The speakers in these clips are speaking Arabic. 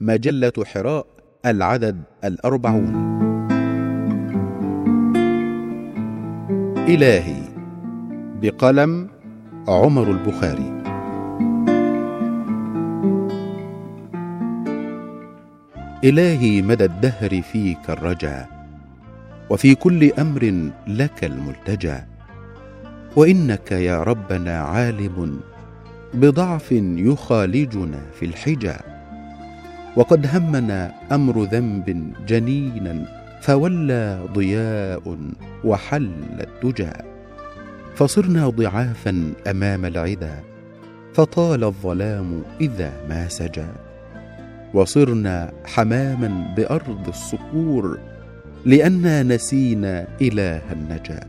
مجلة حراء العدد الأربعون. إلهي بقلم عمر البخاري. إلهي مدى الدهر فيك الرجا وفي كل أمر لك الملتجى وإنك يا ربنا عالم بضعف يخالجنا في الحجى وقد همنا أمر ذنب جنينا فولى ضياء وحل الدجى فصرنا ضعافا أمام العدا فطال الظلام إذا ما سجى. وصرنا حماما بأرض الصقور لانا نسينا إله النجا.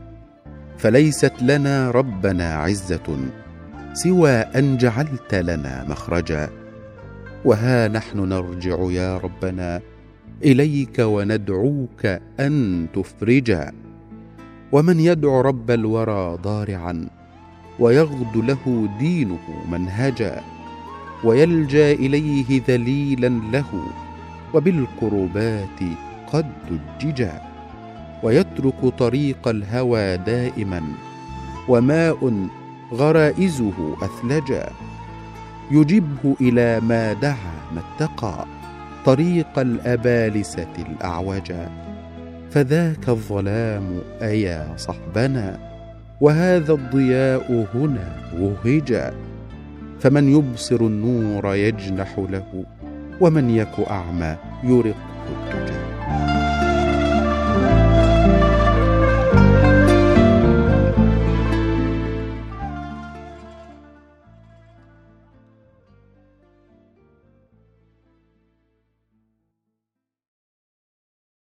فليست لنا ربنا عزة سوى أن جعلت لنا مخرجا. وها نحن نرجع يا ربنا إليك وندعوك أن تفرجا. ومن يدعو رب الورى ضارعا ويغد له دينه منهجا. ويلجأ إليه ذليلا له وبالقربات قد دججا. ويترك طريق الهوى دائما وماء غرائزه أثلجا. يجبه إلى ما دعا ما اتقى طريق الأبالسة الاعوجا فذاك الظلام أيا صحبنا وهذا الضياء هنا وهجا فمن يبصر النور يجنح له ومن يك أعمى يرقه الدجى